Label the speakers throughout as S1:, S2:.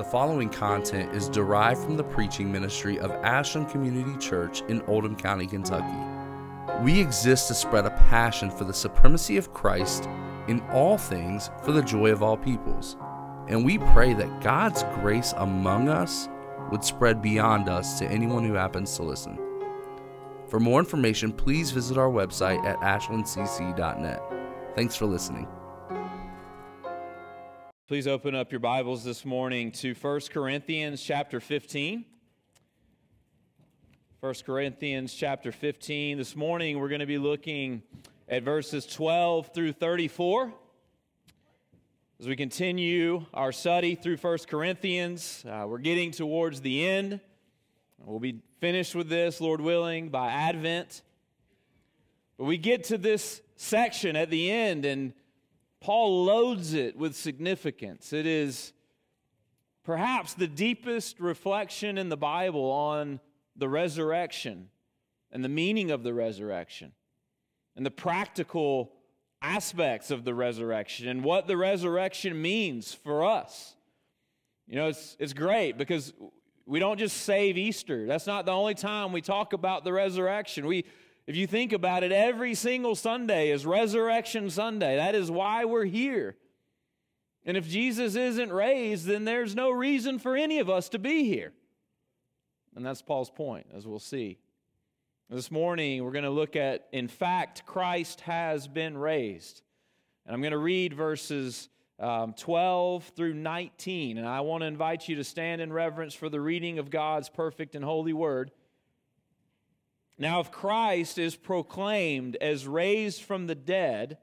S1: The following content is derived from the preaching ministry of Ashland Community Church in Oldham County, Kentucky. We exist to spread a passion for the supremacy of Christ in all things for the joy of all peoples. And we pray that God's grace among us would spread beyond us to anyone who happens to listen. For more information, please visit our website at ashlandcc.net. Thanks for listening.
S2: Please open up your Bibles this morning to 1 Corinthians chapter 15. 1 Corinthians chapter 15. This morning we're going to be looking at verses 12 through 34. As we continue our study through 1 Corinthians, uh, we're getting towards the end. We'll be finished with this, Lord willing, by Advent. But we get to this section at the end, and Paul loads it with significance. It is perhaps the deepest reflection in the Bible on the resurrection and the meaning of the resurrection and the practical aspects of the resurrection and what the resurrection means for us. You know, it's, it's great because we don't just save Easter. That's not the only time we talk about the resurrection. We, if you think about it, every single Sunday is Resurrection Sunday. That is why we're here. And if Jesus isn't raised, then there's no reason for any of us to be here. And that's Paul's point, as we'll see. This morning, we're going to look at, in fact, Christ has been raised. And I'm going to read verses um, 12 through 19. And I want to invite you to stand in reverence for the reading of God's perfect and holy word. Now, if Christ is proclaimed as raised from the dead,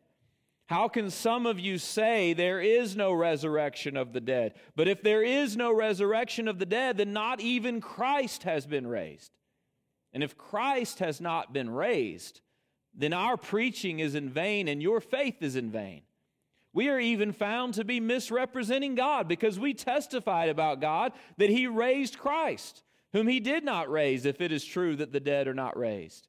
S2: how can some of you say there is no resurrection of the dead? But if there is no resurrection of the dead, then not even Christ has been raised. And if Christ has not been raised, then our preaching is in vain and your faith is in vain. We are even found to be misrepresenting God because we testified about God that He raised Christ whom he did not raise, if it is true that the dead are not raised.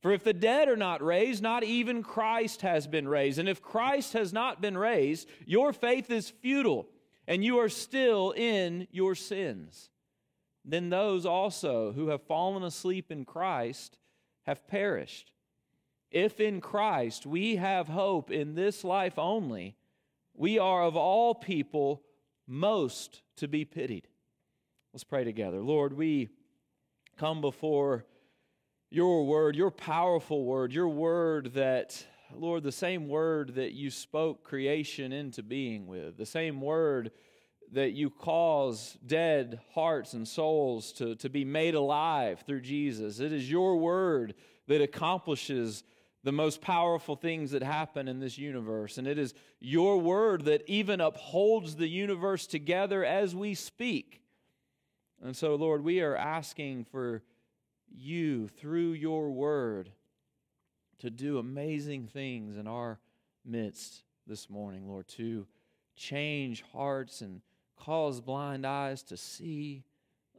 S2: For if the dead are not raised, not even Christ has been raised. And if Christ has not been raised, your faith is futile, and you are still in your sins. Then those also who have fallen asleep in Christ have perished. If in Christ we have hope in this life only, we are of all people most to be pitied. Let's pray together. Lord, we come before your word, your powerful word, your word that, Lord, the same word that you spoke creation into being with, the same word that you cause dead hearts and souls to, to be made alive through Jesus. It is your word that accomplishes the most powerful things that happen in this universe. And it is your word that even upholds the universe together as we speak. And so, Lord, we are asking for you through your word to do amazing things in our midst this morning, Lord, to change hearts and cause blind eyes to see.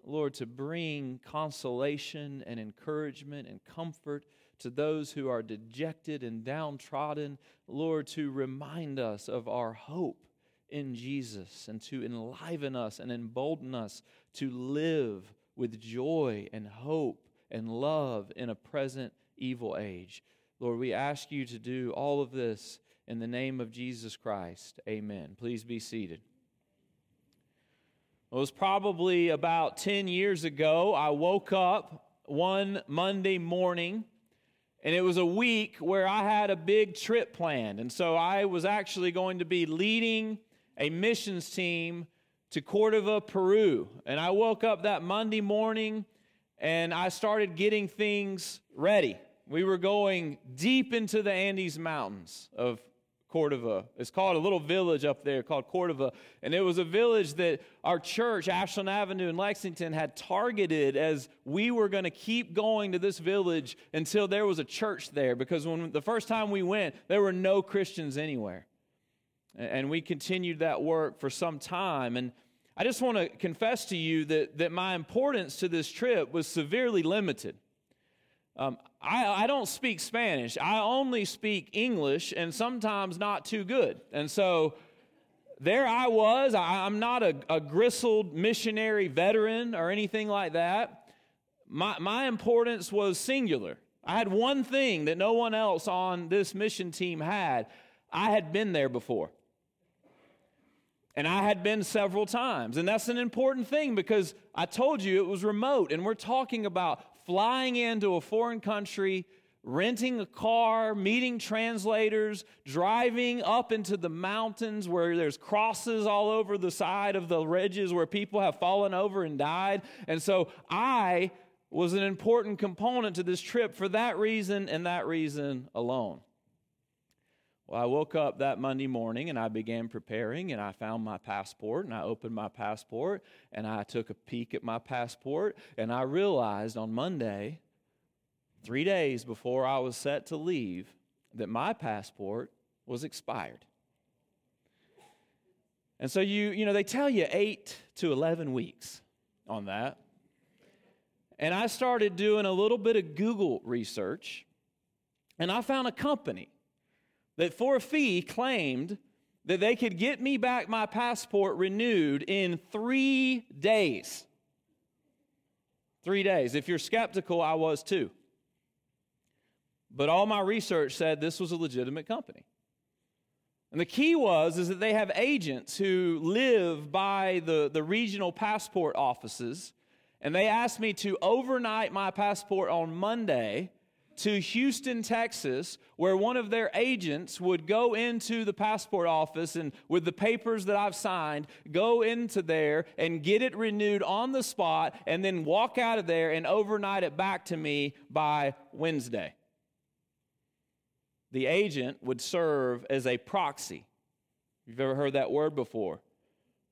S2: Lord, to bring consolation and encouragement and comfort to those who are dejected and downtrodden. Lord, to remind us of our hope in Jesus and to enliven us and embolden us to live with joy and hope and love in a present evil age. Lord, we ask you to do all of this in the name of Jesus Christ. Amen. Please be seated. It was probably about 10 years ago. I woke up one Monday morning, and it was a week where I had a big trip planned. And so I was actually going to be leading a missions team to Cordova, Peru. And I woke up that Monday morning and I started getting things ready. We were going deep into the Andes Mountains of Cordova. It's called a little village up there called Cordova. And it was a village that our church, Ashland Avenue in Lexington, had targeted as we were going to keep going to this village until there was a church there. Because when the first time we went, there were no Christians anywhere. And we continued that work for some time. And I just want to confess to you that, that my importance to this trip was severely limited. Um, I, I don't speak Spanish, I only speak English and sometimes not too good. And so there I was. I, am not a, a gristled missionary veteran or anything like that. My, my importance was singular. I had one thing that no one else on this mission team had. I had been there before. And I had been several times. And that's an important thing because I told you it was remote. And we're talking about flying into a foreign country renting a car, meeting translators, driving up into the mountains where there's crosses all over the side of the ridges where people have fallen over and died. And so I was an important component to this trip for that reason and that reason alone. Well, I woke up that Monday morning and I began preparing, and I found my passport, and I opened my passport, and I took a peek at my passport, and I realized on Monday three days before I was set to leave, that my passport was expired. And so you, you know, they tell you eight to 11 weeks on that. And I started doing a little bit of Google research, and I found a company that for a fee claimed that they could get me back my passport renewed in three days. Three days. If you're skeptical, I was too. But all my research said this was a legitimate company. And the key was is that they have agents who live by the, the regional passport offices, and they asked me to overnight my passport on Monday to Houston, Texas, where one of their agents would go into the passport office and with the papers that I've signed, go into there and get it renewed on the spot and then walk out of there and overnight it back to me by Wednesday the agent would serve as a proxy. You've ever heard that word before?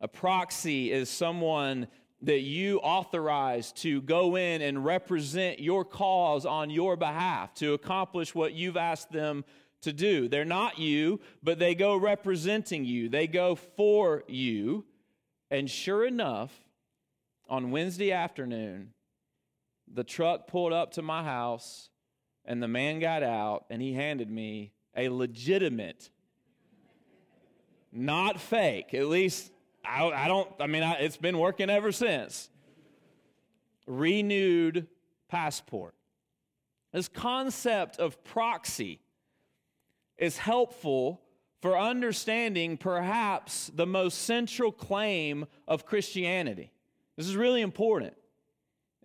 S2: A proxy is someone that you authorize to go in and represent your cause on your behalf to accomplish what you've asked them to do. They're not you, but they go representing you, they go for you. And sure enough, on Wednesday afternoon, the truck pulled up to my house and the man got out and he handed me a legitimate, not fake, at least I, I don't, I mean, I, it's been working ever since. Renewed passport. This concept of proxy is helpful for understanding perhaps the most central claim of Christianity. This is really important.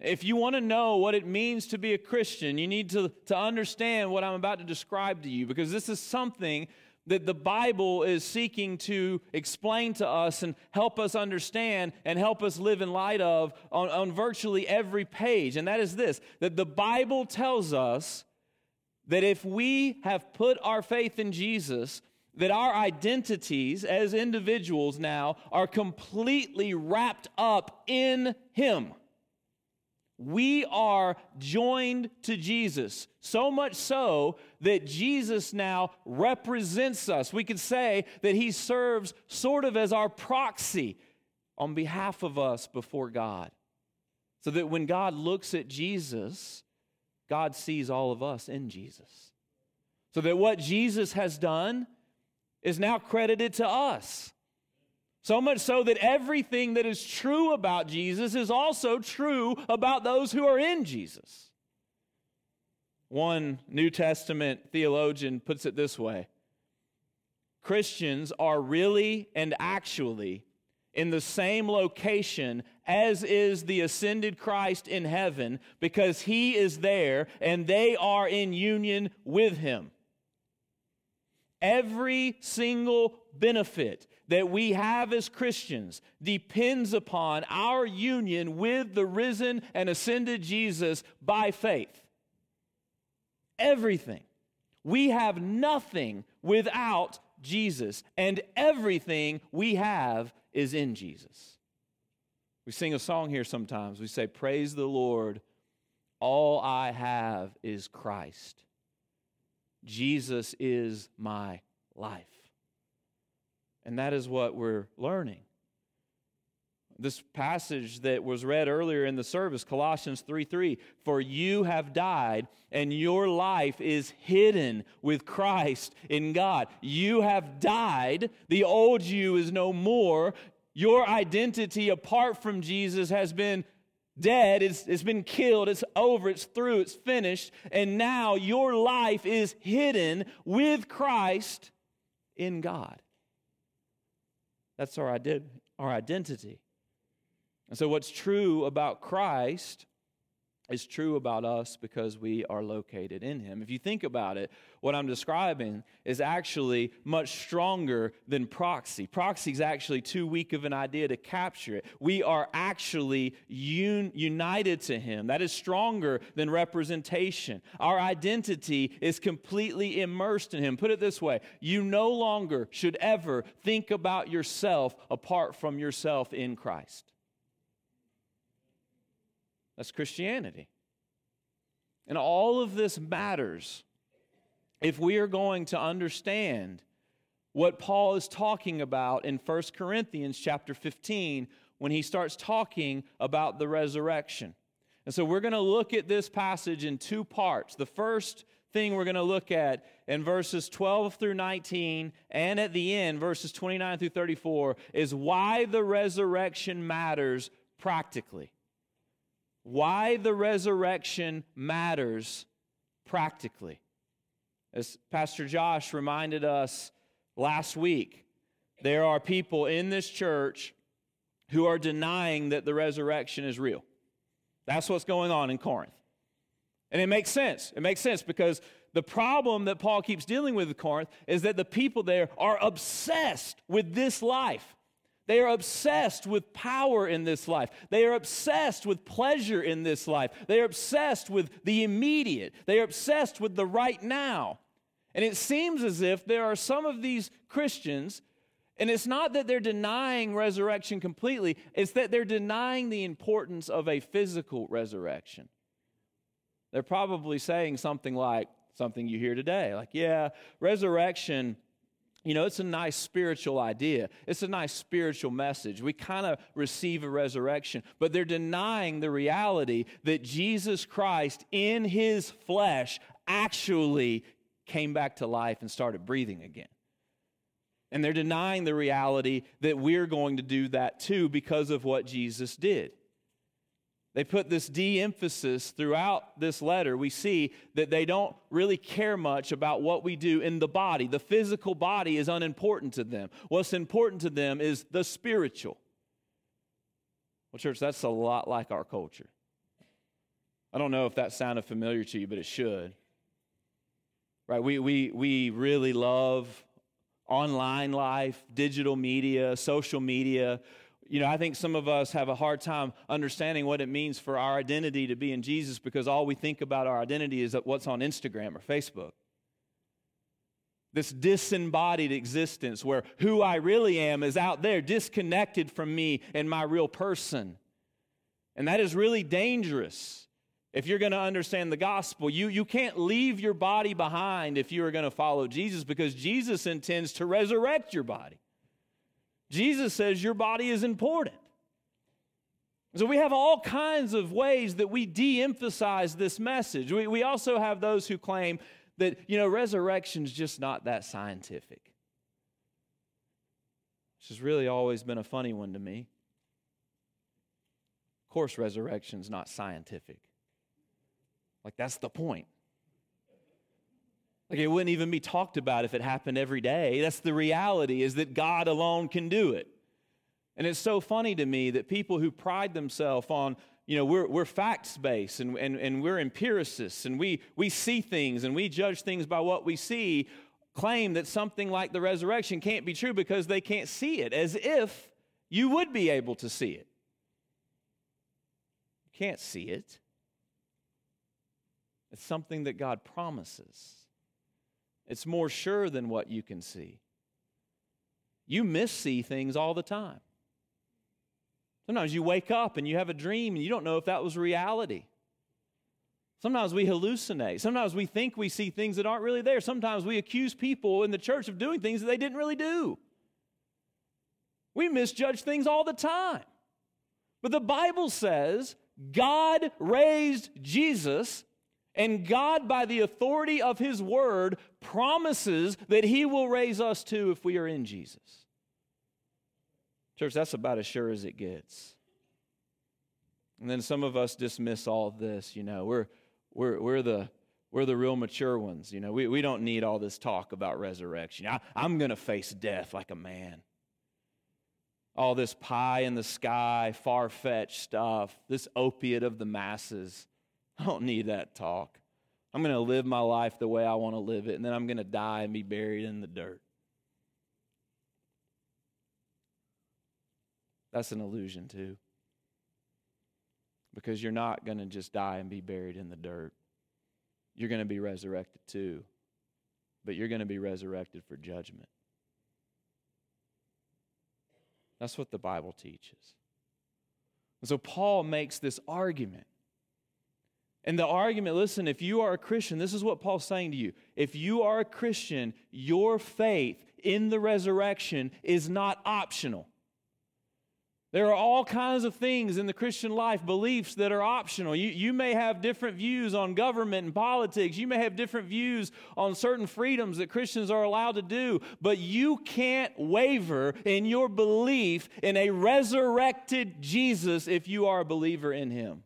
S2: If you want to know what it means to be a Christian, you need to, to understand what I'm about to describe to you because this is something that the Bible is seeking to explain to us and help us understand and help us live in light of on, on virtually every page. And that is this that the Bible tells us that if we have put our faith in Jesus, that our identities as individuals now are completely wrapped up in Him. We are joined to Jesus, so much so that Jesus now represents us. We could say that he serves sort of as our proxy on behalf of us before God. So that when God looks at Jesus, God sees all of us in Jesus. So that what Jesus has done is now credited to us. So much so that everything that is true about Jesus is also true about those who are in Jesus. One New Testament theologian puts it this way Christians are really and actually in the same location as is the ascended Christ in heaven because he is there and they are in union with him. Every single benefit that we have as Christians depends upon our union with the risen and ascended Jesus by faith. Everything. We have nothing without Jesus, and everything we have is in Jesus. We sing a song here sometimes. We say, Praise the Lord, all I have is Christ. Jesus is my life. And that is what we're learning. This passage that was read earlier in the service, Colossians 3 3, for you have died, and your life is hidden with Christ in God. You have died. The old you is no more. Your identity apart from Jesus has been dead, it's, it's been killed, it's over, it's through, it's finished, and now your life is hidden with Christ in God. That's our, ident- our identity. And so, what's true about Christ is true about us because we are located in him. If you think about it, what I'm describing is actually much stronger than proxy. Proxy is actually too weak of an idea to capture it. We are actually un- united to him. That is stronger than representation. Our identity is completely immersed in him. Put it this way you no longer should ever think about yourself apart from yourself in Christ. That's Christianity. And all of this matters if we are going to understand what Paul is talking about in 1 Corinthians chapter 15 when he starts talking about the resurrection. And so we're going to look at this passage in two parts. The first thing we're going to look at in verses 12 through 19 and at the end, verses 29 through 34, is why the resurrection matters practically why the resurrection matters practically. As Pastor Josh reminded us last week, there are people in this church who are denying that the resurrection is real. That's what's going on in Corinth. And it makes sense. It makes sense because the problem that Paul keeps dealing with in Corinth is that the people there are obsessed with this life. They are obsessed with power in this life. They are obsessed with pleasure in this life. They are obsessed with the immediate. They are obsessed with the right now. And it seems as if there are some of these Christians, and it's not that they're denying resurrection completely, it's that they're denying the importance of a physical resurrection. They're probably saying something like, something you hear today, like, yeah, resurrection you know, it's a nice spiritual idea. It's a nice spiritual message. We kind of receive a resurrection, but they're denying the reality that Jesus Christ in his flesh actually came back to life and started breathing again. And they're denying the reality that we're going to do that too because of what Jesus did. They put this de emphasis throughout this letter. We see that they don't really care much about what we do in the body. The physical body is unimportant to them. What's important to them is the spiritual. Well, church, that's a lot like our culture. I don't know if that sounded familiar to you, but it should. Right? We, we, we really love online life, digital media, social media. You know, I think some of us have a hard time understanding what it means for our identity to be in Jesus because all we think about our identity is what's on Instagram or Facebook. This disembodied existence where who I really am is out there, disconnected from me and my real person. And that is really dangerous if you're going to understand the gospel. You, you can't leave your body behind if you are going to follow Jesus because Jesus intends to resurrect your body. Jesus says your body is important. So we have all kinds of ways that we de emphasize this message. We, we also have those who claim that, you know, resurrection is just not that scientific. Which has really always been a funny one to me. Of course, resurrection is not scientific. Like, that's the point. Like it wouldn't even be talked about if it happened every day. That's the reality, is that God alone can do it. And it's so funny to me that people who pride themselves on, you know, we're, we're facts based and, and, and we're empiricists and we, we see things and we judge things by what we see, claim that something like the resurrection can't be true because they can't see it, as if you would be able to see it. You can't see it. It's something that God promises. It's more sure than what you can see. You missee things all the time. Sometimes you wake up and you have a dream and you don't know if that was reality. Sometimes we hallucinate. Sometimes we think we see things that aren't really there. Sometimes we accuse people in the church of doing things that they didn't really do. We misjudge things all the time. But the Bible says God raised Jesus, and God, by the authority of his word, promises that he will raise us too if we are in Jesus. Church, that's about as sure as it gets. And then some of us dismiss all this. You know, we're, we're, we're, the, we're the real mature ones. You know, we, we don't need all this talk about resurrection. I, I'm going to face death like a man all this pie in the sky, far fetched stuff, this opiate of the masses. I don't need that talk. I'm going to live my life the way I want to live it, and then I'm going to die and be buried in the dirt. That's an illusion, too. Because you're not going to just die and be buried in the dirt. You're going to be resurrected, too. But you're going to be resurrected for judgment. That's what the Bible teaches. And so Paul makes this argument. And the argument, listen, if you are a Christian, this is what Paul's saying to you. If you are a Christian, your faith in the resurrection is not optional. There are all kinds of things in the Christian life, beliefs that are optional. You, you may have different views on government and politics. You may have different views on certain freedoms that Christians are allowed to do, but you can't waver in your belief in a resurrected Jesus if you are a believer in Him.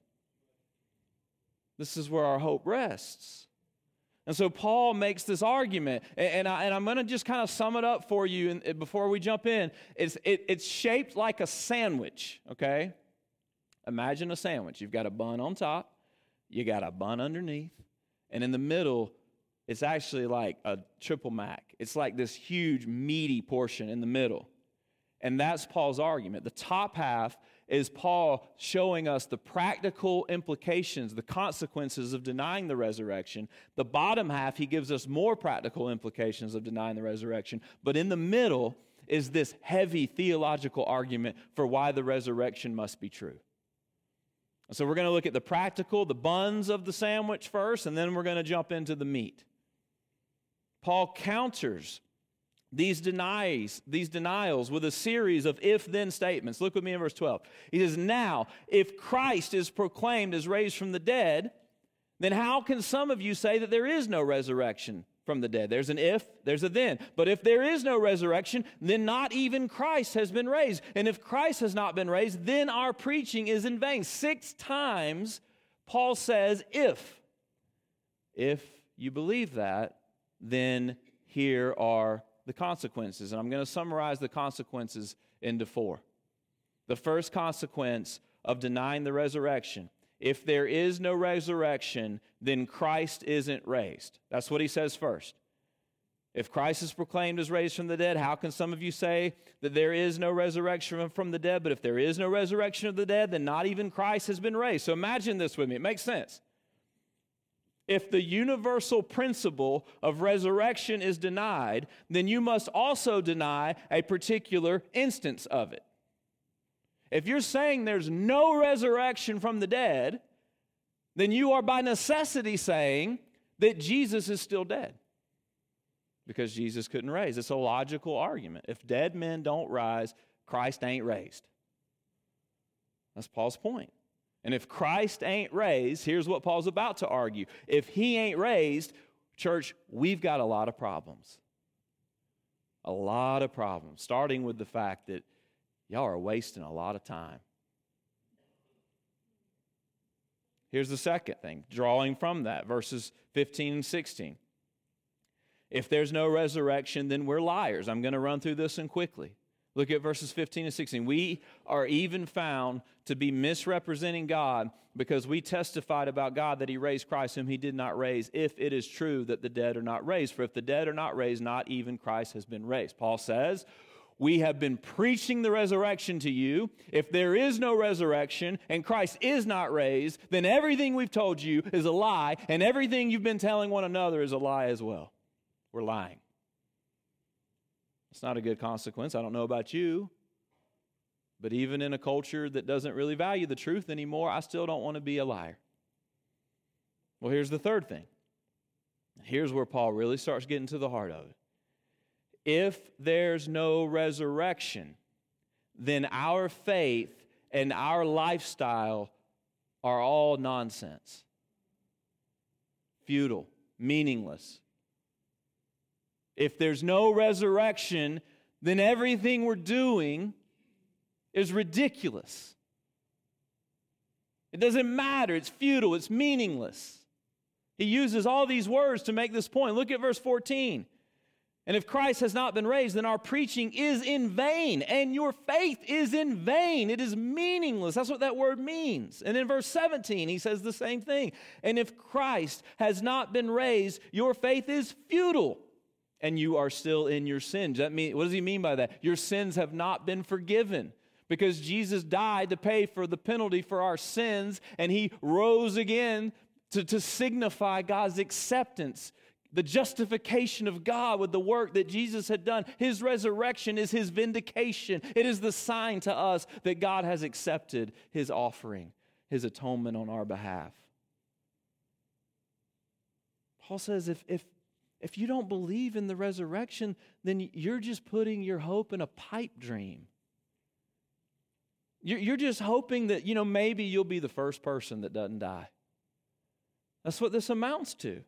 S2: This is where our hope rests. And so Paul makes this argument, and, I, am going to just kind of sum it up for you before we jump in. It's, it, it's shaped like a sandwich, okay? Imagine a sandwich. You've got a bun on top, you got a bun underneath, and in the middle, it's actually like a triple mac. It's like this huge, meaty portion in the middle. And that's Paul's argument. The top half is Paul showing us the practical implications, the consequences of denying the resurrection. The bottom half, he gives us more practical implications of denying the resurrection. But in the middle is this heavy theological argument for why the resurrection must be true. So we're going to look at the practical, the buns of the sandwich first, and then we're going to jump into the meat. Paul counters these denies, these denials with a series of if then statements. Look with me in verse 12. He says, Now, if Christ is proclaimed as raised from the dead, then how can some of you say that there is no resurrection from the dead? There's an if, there's a then. But if there is no resurrection, then not even Christ has been raised. And if Christ has not been raised, then our preaching is in vain. Six times Paul says, if. If you believe that, then here are the consequences. And I'm going to summarize the consequences into four. The first consequence of denying the resurrection if there is no resurrection, then Christ isn't raised. That's what he says first. If Christ is proclaimed as raised from the dead, how can some of you say that there is no resurrection from the dead? But if there is no resurrection of the dead, then not even Christ has been raised. So imagine this with me. It makes sense. If the universal principle of resurrection is denied, then you must also deny a particular instance of it. If you're saying there's no resurrection from the dead, then you are by necessity saying that Jesus is still dead because Jesus couldn't raise. It's a logical argument. If dead men don't rise, Christ ain't raised. That's Paul's point. And if Christ ain't raised, here's what Paul's about to argue. If he ain't raised, church, we've got a lot of problems. A lot of problems, starting with the fact that y'all are wasting a lot of time. Here's the second thing, drawing from that, verses 15 and 16. If there's no resurrection, then we're liars. I'm going to run through this and quickly. Look at verses 15 and 16. We are even found to be misrepresenting God because we testified about God that He raised Christ, whom He did not raise, if it is true that the dead are not raised. For if the dead are not raised, not even Christ has been raised. Paul says, we have been preaching the resurrection to you. If there is no resurrection and Christ is not raised, then everything we've told you is a lie, and everything you've been telling one another is a lie as well. We're lying. It's not a good consequence. I don't know about you. But even in a culture that doesn't really value the truth anymore, I still don't want to be a liar. Well, here's the third thing. Here's where Paul really starts getting to the heart of it. If there's no resurrection, then our faith and our lifestyle are all nonsense, futile, meaningless. If there's no resurrection, then everything we're doing is ridiculous. It doesn't matter. It's futile. It's meaningless. He uses all these words to make this point. Look at verse 14. And if Christ has not been raised, then our preaching is in vain, and your faith is in vain. It is meaningless. That's what that word means. And in verse 17, he says the same thing. And if Christ has not been raised, your faith is futile, and you are still in your sins. That mean, what does he mean by that? Your sins have not been forgiven because Jesus died to pay for the penalty for our sins, and he rose again to, to signify God's acceptance, the justification of God with the work that Jesus had done. His resurrection is his vindication, it is the sign to us that God has accepted his offering, his atonement on our behalf. Paul says if, if, if you don't believe in the resurrection, then you're just putting your hope in a pipe dream. You're just hoping that, you know, maybe you'll be the first person that doesn't die. That's what this amounts to.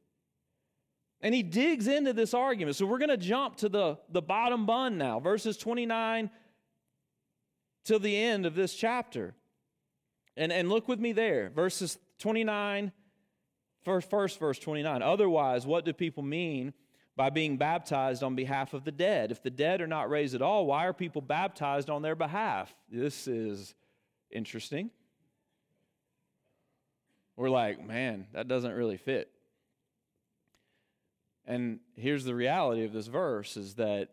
S2: And he digs into this argument. So we're going to jump to the, the bottom bun now, verses 29 till the end of this chapter. And, and look with me there, verses 29, first, first verse 29. Otherwise, what do people mean by being baptized on behalf of the dead. If the dead are not raised at all, why are people baptized on their behalf? This is interesting. We're like, man, that doesn't really fit. And here's the reality of this verse is that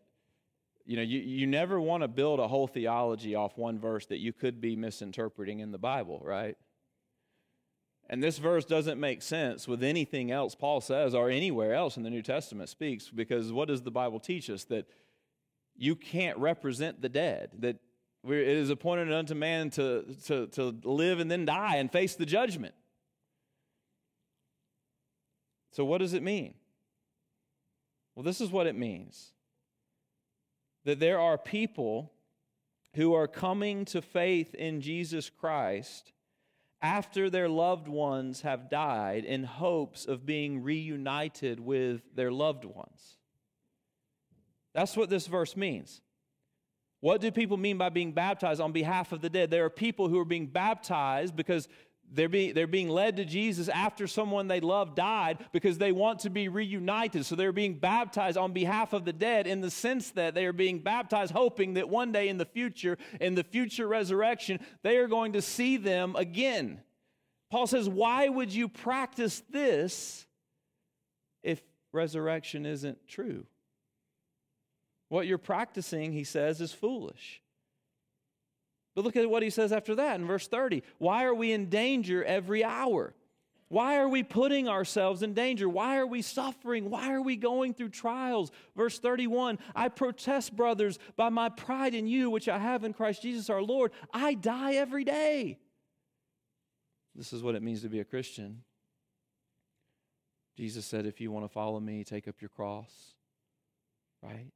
S2: you know, you, you never want to build a whole theology off one verse that you could be misinterpreting in the Bible, right? And this verse doesn't make sense with anything else Paul says or anywhere else in the New Testament speaks because what does the Bible teach us? That you can't represent the dead, that it is appointed unto man to, to, to live and then die and face the judgment. So, what does it mean? Well, this is what it means that there are people who are coming to faith in Jesus Christ after their loved ones have died in hopes of being reunited with their loved ones. That's what this verse means. What do people mean by being baptized on behalf of the dead? There are people who are being baptized because they're being, they're being led to Jesus after someone they love died because they want to be reunited. So they're being baptized on behalf of the dead in the sense that they are being baptized, hoping that one day in the future, in the future resurrection, they are going to see them again. Paul says, Why would you practice this if resurrection isn't true? What you're practicing, he says, is foolish. But look at what he says after that in verse 30. Why are we in danger every hour? Why are we putting ourselves in danger? Why are we suffering? Why are we going through trials? Verse 31 I protest, brothers, by my pride in you, which I have in Christ Jesus our Lord. I die every day. This is what it means to be a Christian. Jesus said, If you want to follow me, take up your cross, right?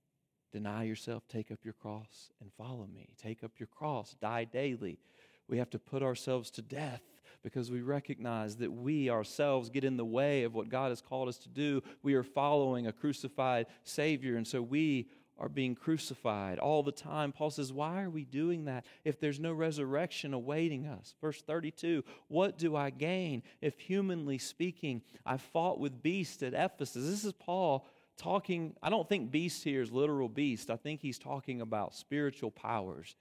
S2: Deny yourself, take up your cross, and follow me. Take up your cross, die daily. We have to put ourselves to death because we recognize that we ourselves get in the way of what God has called us to do. We are following a crucified Savior, and so we are being crucified all the time. Paul says, Why are we doing that if there's no resurrection awaiting us? Verse 32 What do I gain if, humanly speaking, I fought with beasts at Ephesus? This is Paul talking, I don't think beast here is literal beast. I think he's talking about spiritual powers.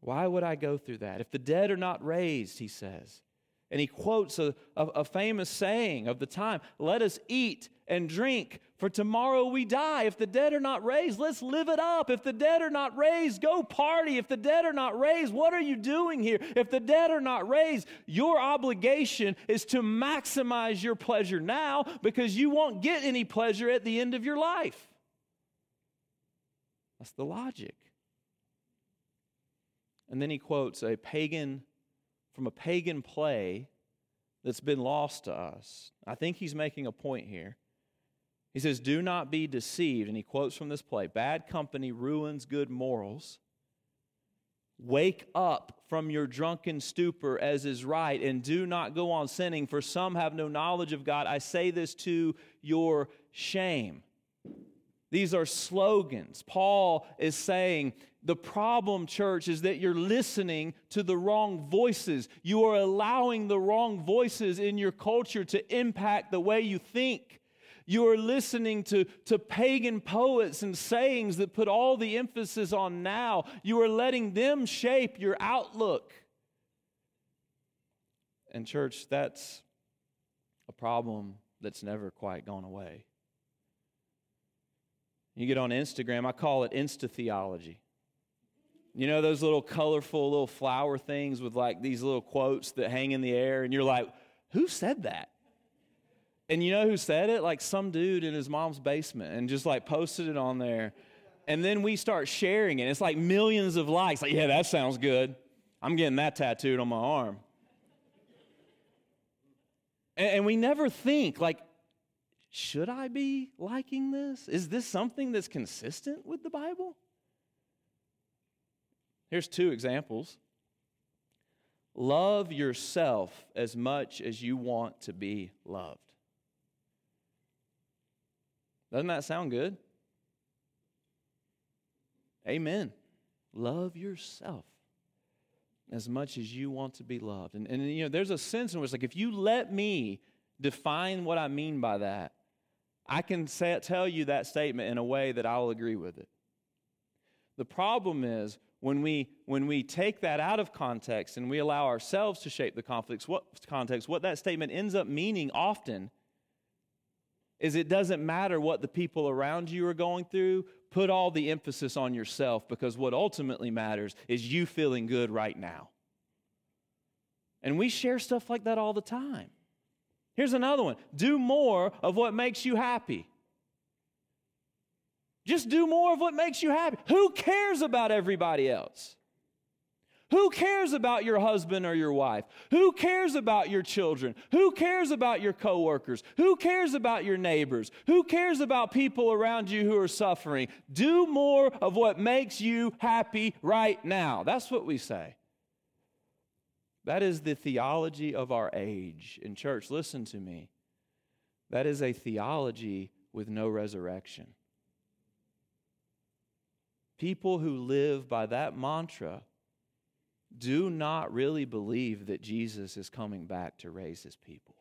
S2: Why would I go through that? If the dead are not raised, he says. And he quotes a, a, a famous saying of the time let us eat and drink, for tomorrow we die. If the dead are not raised, let's live it up. If the dead are not raised, go party. If the dead are not raised, what are you doing here? If the dead are not raised, your obligation is to maximize your pleasure now because you won't get any pleasure at the end of your life. That's the logic. And then he quotes a pagan from a pagan play that's been lost to us. I think he's making a point here. He says, Do not be deceived. And he quotes from this play Bad company ruins good morals. Wake up from your drunken stupor as is right, and do not go on sinning, for some have no knowledge of God. I say this to your shame. These are slogans. Paul is saying the problem, church, is that you're listening to the wrong voices. You are allowing the wrong voices in your culture to impact the way you think. You are listening to, to pagan poets and sayings that put all the emphasis on now. You are letting them shape your outlook. And, church, that's a problem that's never quite gone away. You get on Instagram, I call it insta theology. You know those little colorful little flower things with like these little quotes that hang in the air, and you're like, who said that? And you know who said it? Like some dude in his mom's basement and just like posted it on there. And then we start sharing it. It's like millions of likes. Like, yeah, that sounds good. I'm getting that tattooed on my arm. And, and we never think, like, should I be liking this? Is this something that's consistent with the Bible? Here's two examples. Love yourself as much as you want to be loved. Doesn't that sound good? Amen. Love yourself as much as you want to be loved. And, and you know, there's a sense in which, like, if you let me define what I mean by that, I can say, tell you that statement in a way that I'll agree with it. The problem is when we when we take that out of context and we allow ourselves to shape the conflicts, what context, what that statement ends up meaning often is it doesn't matter what the people around you are going through. Put all the emphasis on yourself because what ultimately matters is you feeling good right now. And we share stuff like that all the time. Here's another one do more of what makes you happy. Just do more of what makes you happy. Who cares about everybody else? Who cares about your husband or your wife? Who cares about your children? Who cares about your coworkers? Who cares about your neighbors? Who cares about people around you who are suffering? Do more of what makes you happy right now. That's what we say. That is the theology of our age. In church, listen to me. That is a theology with no resurrection. People who live by that mantra do not really believe that Jesus is coming back to raise his people.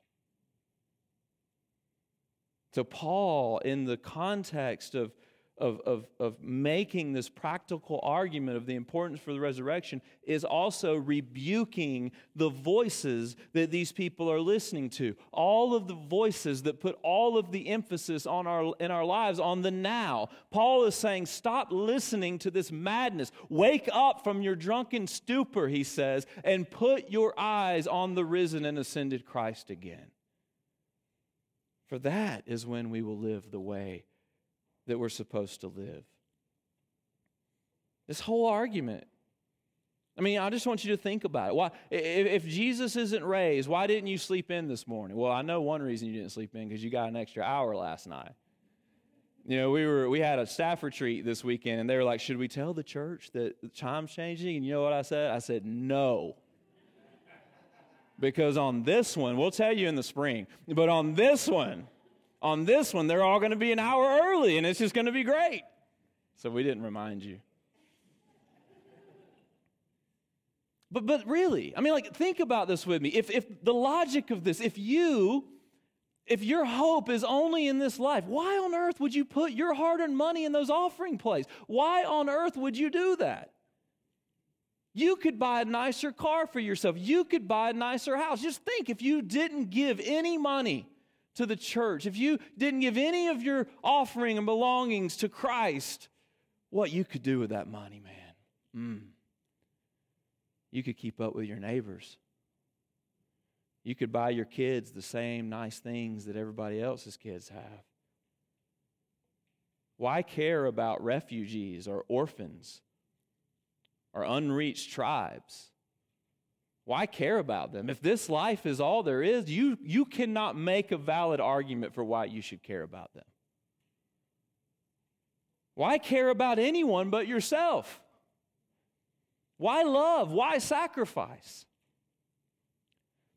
S2: So, Paul, in the context of of, of, of making this practical argument of the importance for the resurrection is also rebuking the voices that these people are listening to. All of the voices that put all of the emphasis on our, in our lives on the now. Paul is saying, stop listening to this madness. Wake up from your drunken stupor, he says, and put your eyes on the risen and ascended Christ again. For that is when we will live the way that we're supposed to live. This whole argument. I mean, I just want you to think about it. Why, if, Jesus isn't raised, why didn't you sleep in this morning? Well, I know one reason you didn't sleep in because you got an extra hour last night. You know, we were we had a staff retreat this weekend, and they were like, "Should we tell the church that the chime's changing?" And you know what I said? I said, "No." because on this one, we'll tell you in the spring, but on this one, on this one, they're all going to be an hour early and it's just going to be great. So we didn't remind you. But, but really, I mean, like, think about this with me. If, if the logic of this, if you, if your hope is only in this life, why on earth would you put your hard earned money in those offering plates? Why on earth would you do that? You could buy a nicer car for yourself. You could buy a nicer house. Just think if you didn't give any money to the church, if you didn't give any of your offering and belongings to Christ, what you could do with that money, man. Mm. You could keep up with your neighbors. You could buy your kids the same nice things that everybody else's kids have. Why care about refugees or orphans or unreached tribes? Why care about them? If this life is all there is, you, you cannot make a valid argument for why you should care about them. Why care about anyone but yourself? Why love? Why sacrifice?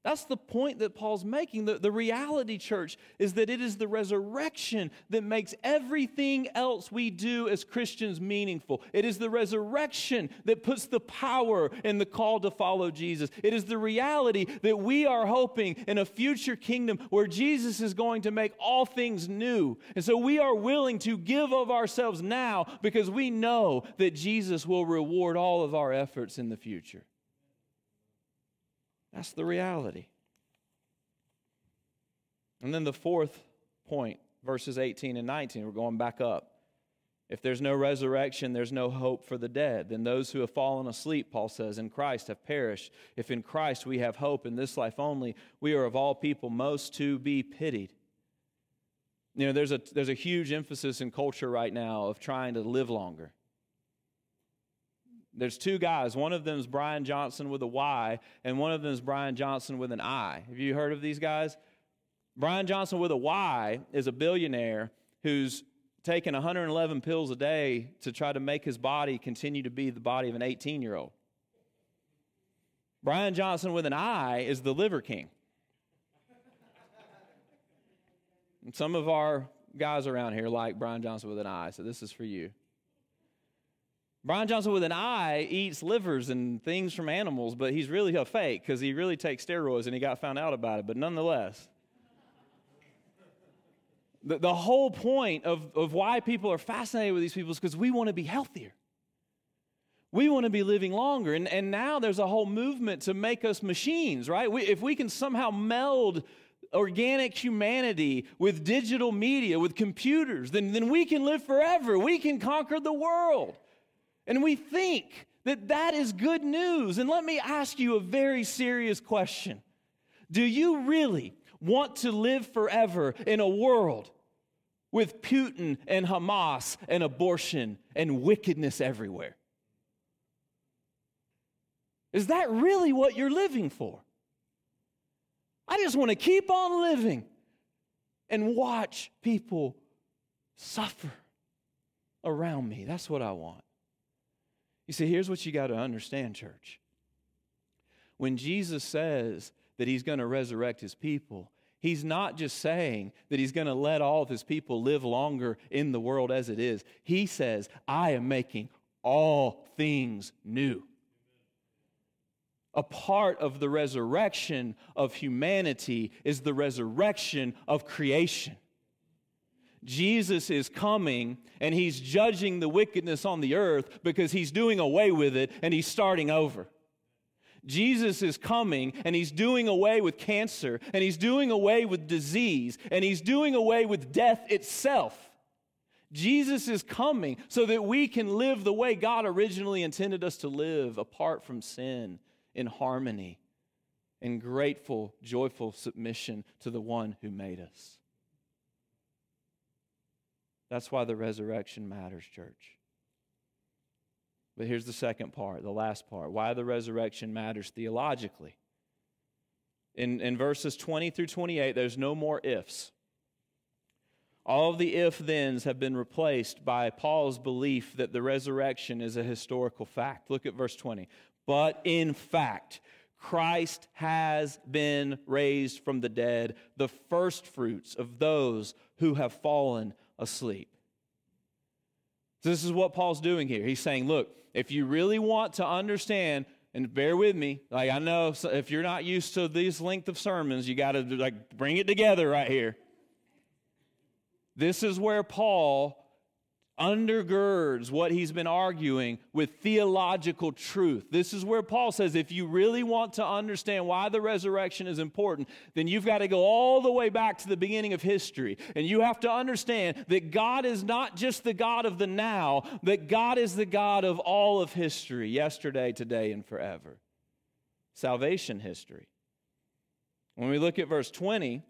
S2: That's the point that Paul's making. The, the reality, church, is that it is the resurrection that makes everything else we do as Christians meaningful. It is the resurrection that puts the power in the call to follow Jesus. It is the reality that we are hoping in a future kingdom where Jesus is going to make all things new. And so we are willing to give of ourselves now because we know that Jesus will reward all of our efforts in the future. That's the reality. And then the fourth point, verses 18 and 19, we're going back up. If there's no resurrection, there's no hope for the dead. Then those who have fallen asleep, Paul says, in Christ have perished. If in Christ we have hope in this life only, we are of all people most to be pitied. You know, there's a, there's a huge emphasis in culture right now of trying to live longer. There's two guys. One of them is Bryan Johnson with a Y, and one of them is Brian Johnson with an I. Have you heard of these guys? Bryan Johnson with a Y is a billionaire who's taken 111 pills a day to try to make his body continue to be the body of an 18 year old. Brian Johnson with an I is the liver king. And some of our guys around here like Brian Johnson with an I, so this is for you. Brian Johnson with an I eats livers and things from animals, but he's really a fake because he really takes steroids and he got found out about it. But nonetheless, the, the whole point of, of why people are fascinated with these people is because we want to be healthier. We want to be living longer. And, and now there's a whole movement to make us machines, right? We, if we can somehow meld organic humanity with digital media, with computers, then, then we can live forever. We can conquer the world. And we think that that is good news. And let me ask you a very serious question Do you really want to live forever in a world with Putin and Hamas and abortion and wickedness everywhere? Is that really what you're living for? I just want to keep on living and watch people suffer around me. That's what I want. You see, here's what you got to understand, church. When Jesus says that he's going to resurrect his people, he's not just saying that he's going to let all of his people live longer in the world as it is. He says, I am making all things new. A part of the resurrection of humanity is the resurrection of creation. Jesus is coming and he's judging the wickedness on the earth because he's doing away with it and he's starting over. Jesus is coming and he's doing away with cancer and he's doing away with disease and he's doing away with death itself. Jesus is coming so that we can live the way God originally intended us to live, apart from sin, in harmony, in grateful, joyful submission to the one who made us. That's why the resurrection matters, church. But here's the second part, the last part why the resurrection matters theologically. In, in verses 20 through 28, there's no more ifs. All of the if thens have been replaced by Paul's belief that the resurrection is a historical fact. Look at verse 20. But in fact, Christ has been raised from the dead, the firstfruits of those who have fallen asleep. This is what Paul's doing here. He's saying, look, if you really want to understand, and bear with me, like I know if you're not used to these length of sermons, you got to like bring it together right here. This is where Paul undergirds what he's been arguing with theological truth. This is where Paul says if you really want to understand why the resurrection is important, then you've got to go all the way back to the beginning of history. And you have to understand that God is not just the God of the now, that God is the God of all of history, yesterday, today, and forever. Salvation history. When we look at verse 20,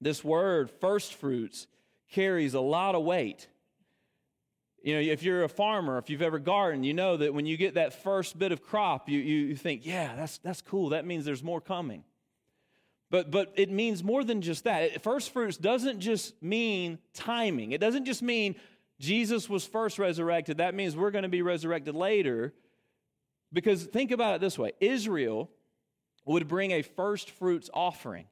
S2: this word, first fruits, carries a lot of weight. You know, if you're a farmer, if you've ever gardened, you know that when you get that first bit of crop, you, you think, yeah, that's, that's cool. That means there's more coming. But, but it means more than just that. First fruits doesn't just mean timing, it doesn't just mean Jesus was first resurrected. That means we're going to be resurrected later. Because think about it this way Israel would bring a first fruits offering.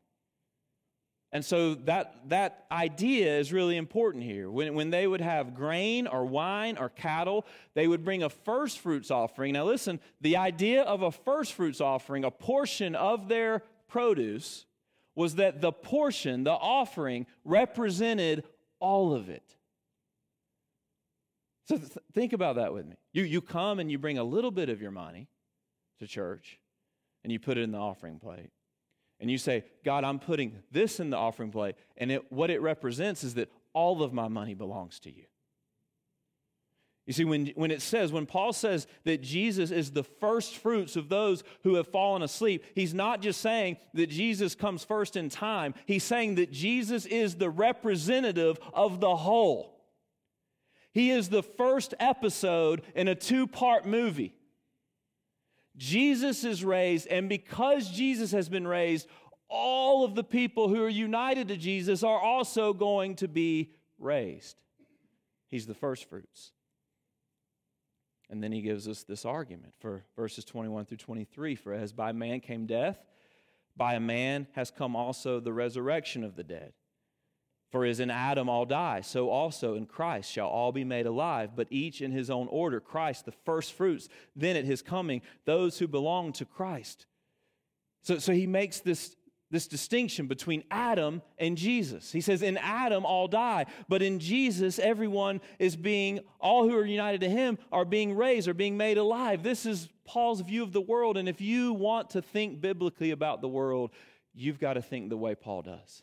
S2: And so that, that idea is really important here. When, when they would have grain or wine or cattle, they would bring a first fruits offering. Now, listen, the idea of a first fruits offering, a portion of their produce, was that the portion, the offering, represented all of it. So th- think about that with me. You, you come and you bring a little bit of your money to church and you put it in the offering plate. And you say, God, I'm putting this in the offering plate. And it, what it represents is that all of my money belongs to you. You see, when, when it says, when Paul says that Jesus is the first fruits of those who have fallen asleep, he's not just saying that Jesus comes first in time. He's saying that Jesus is the representative of the whole. He is the first episode in a two part movie. Jesus is raised, and because Jesus has been raised, all of the people who are united to Jesus are also going to be raised. He's the first fruits. And then he gives us this argument for verses 21 through 23 For as by man came death, by a man has come also the resurrection of the dead. For as in Adam all die, so also in Christ shall all be made alive, but each in his own order. Christ, the first fruits, then at his coming, those who belong to Christ. So, so he makes this, this distinction between Adam and Jesus. He says, In Adam all die, but in Jesus everyone is being, all who are united to him are being raised, are being made alive. This is Paul's view of the world. And if you want to think biblically about the world, you've got to think the way Paul does.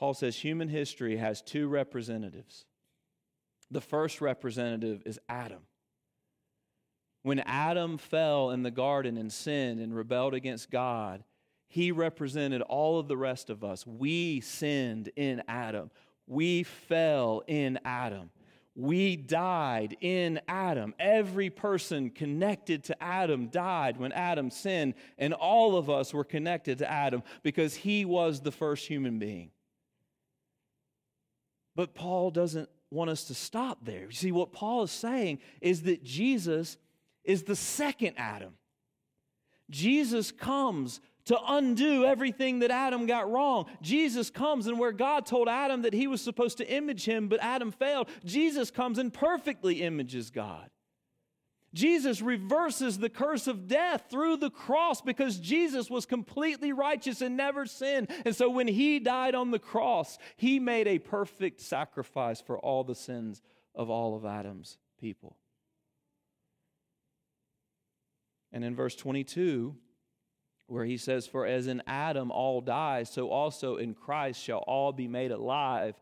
S2: Paul says human history has two representatives. The first representative is Adam. When Adam fell in the garden and sinned and rebelled against God, he represented all of the rest of us. We sinned in Adam. We fell in Adam. We died in Adam. Every person connected to Adam died when Adam sinned, and all of us were connected to Adam because he was the first human being. But Paul doesn't want us to stop there. You see, what Paul is saying is that Jesus is the second Adam. Jesus comes to undo everything that Adam got wrong. Jesus comes, and where God told Adam that he was supposed to image him, but Adam failed, Jesus comes and perfectly images God. Jesus reverses the curse of death through the cross because Jesus was completely righteous and never sinned. And so when he died on the cross, he made a perfect sacrifice for all the sins of all of Adam's people. And in verse 22, where he says, For as in Adam all die, so also in Christ shall all be made alive.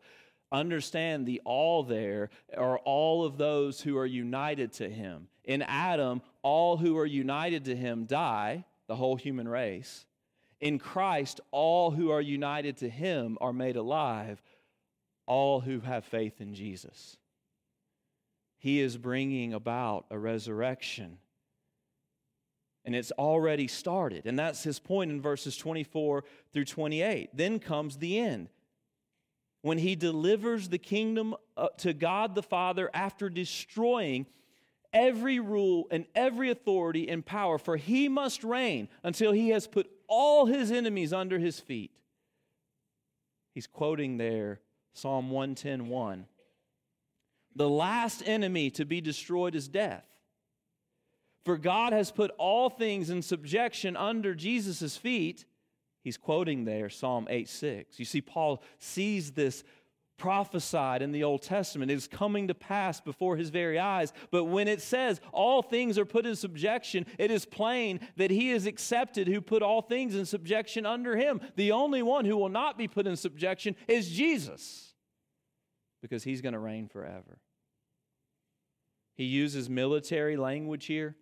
S2: Understand the all there are all of those who are united to him. In Adam, all who are united to him die, the whole human race. In Christ, all who are united to him are made alive, all who have faith in Jesus. He is bringing about a resurrection. And it's already started. And that's his point in verses 24 through 28. Then comes the end. When he delivers the kingdom uh, to God the Father after destroying every rule and every authority and power, for he must reign until he has put all his enemies under his feet. He's quoting there Psalm 110:1. The last enemy to be destroyed is death. For God has put all things in subjection under Jesus' feet. He's quoting there Psalm 8:6. You see, Paul sees this prophesied in the Old Testament. Is coming to pass before his very eyes. But when it says all things are put in subjection, it is plain that he is accepted who put all things in subjection under him. The only one who will not be put in subjection is Jesus because he's going to reign forever. He uses military language here.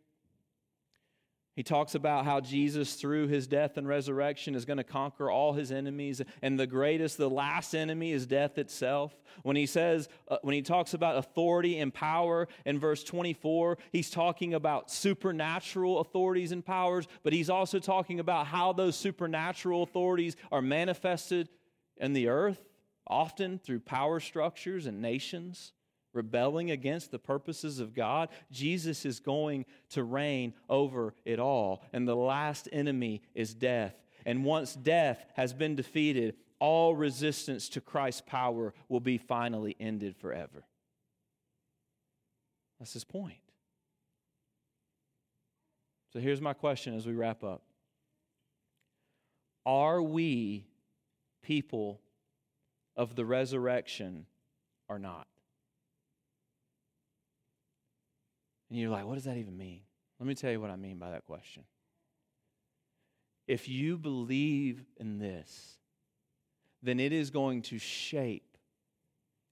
S2: He talks about how Jesus, through his death and resurrection, is going to conquer all his enemies. And the greatest, the last enemy is death itself. When he says, uh, when he talks about authority and power in verse 24, he's talking about supernatural authorities and powers, but he's also talking about how those supernatural authorities are manifested in the earth, often through power structures and nations rebelling against the purposes of God, Jesus is going to reign over it all. And the last enemy is death. And once death has been defeated, all resistance to Christ's power will be finally ended forever. That's his point. So here's my question as we wrap up Are we people of the resurrection or not? And you're like, what does that even mean? Let me tell you what I mean by that question. If you believe in this, then it is going to shape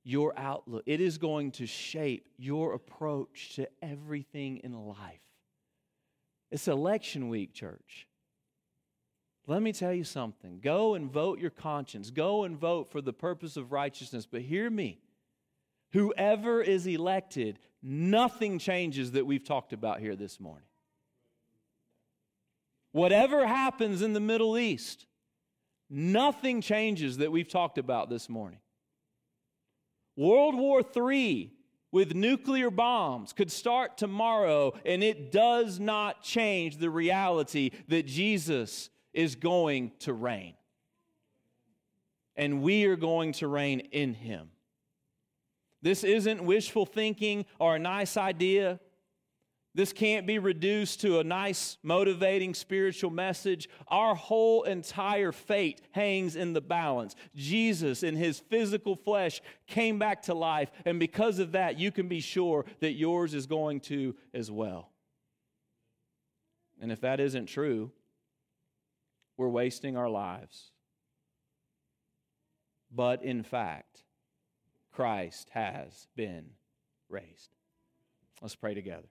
S2: your outlook. It is going to shape your approach to everything in life. It's election week, church. Let me tell you something. Go and vote your conscience. Go and vote for the purpose of righteousness. But hear me whoever is elected, nothing changes that we've talked about here this morning. Whatever happens in the Middle East, nothing changes that we've talked about this morning. World War III with nuclear bombs could start tomorrow, and it does not change the reality that Jesus is going to reign. And we are going to reign in him. This isn't wishful thinking or a nice idea. This can't be reduced to a nice, motivating spiritual message. Our whole entire fate hangs in the balance. Jesus, in his physical flesh, came back to life, and because of that, you can be sure that yours is going to as well. And if that isn't true, we're wasting our lives. But in fact, Christ has been raised. Let's pray together.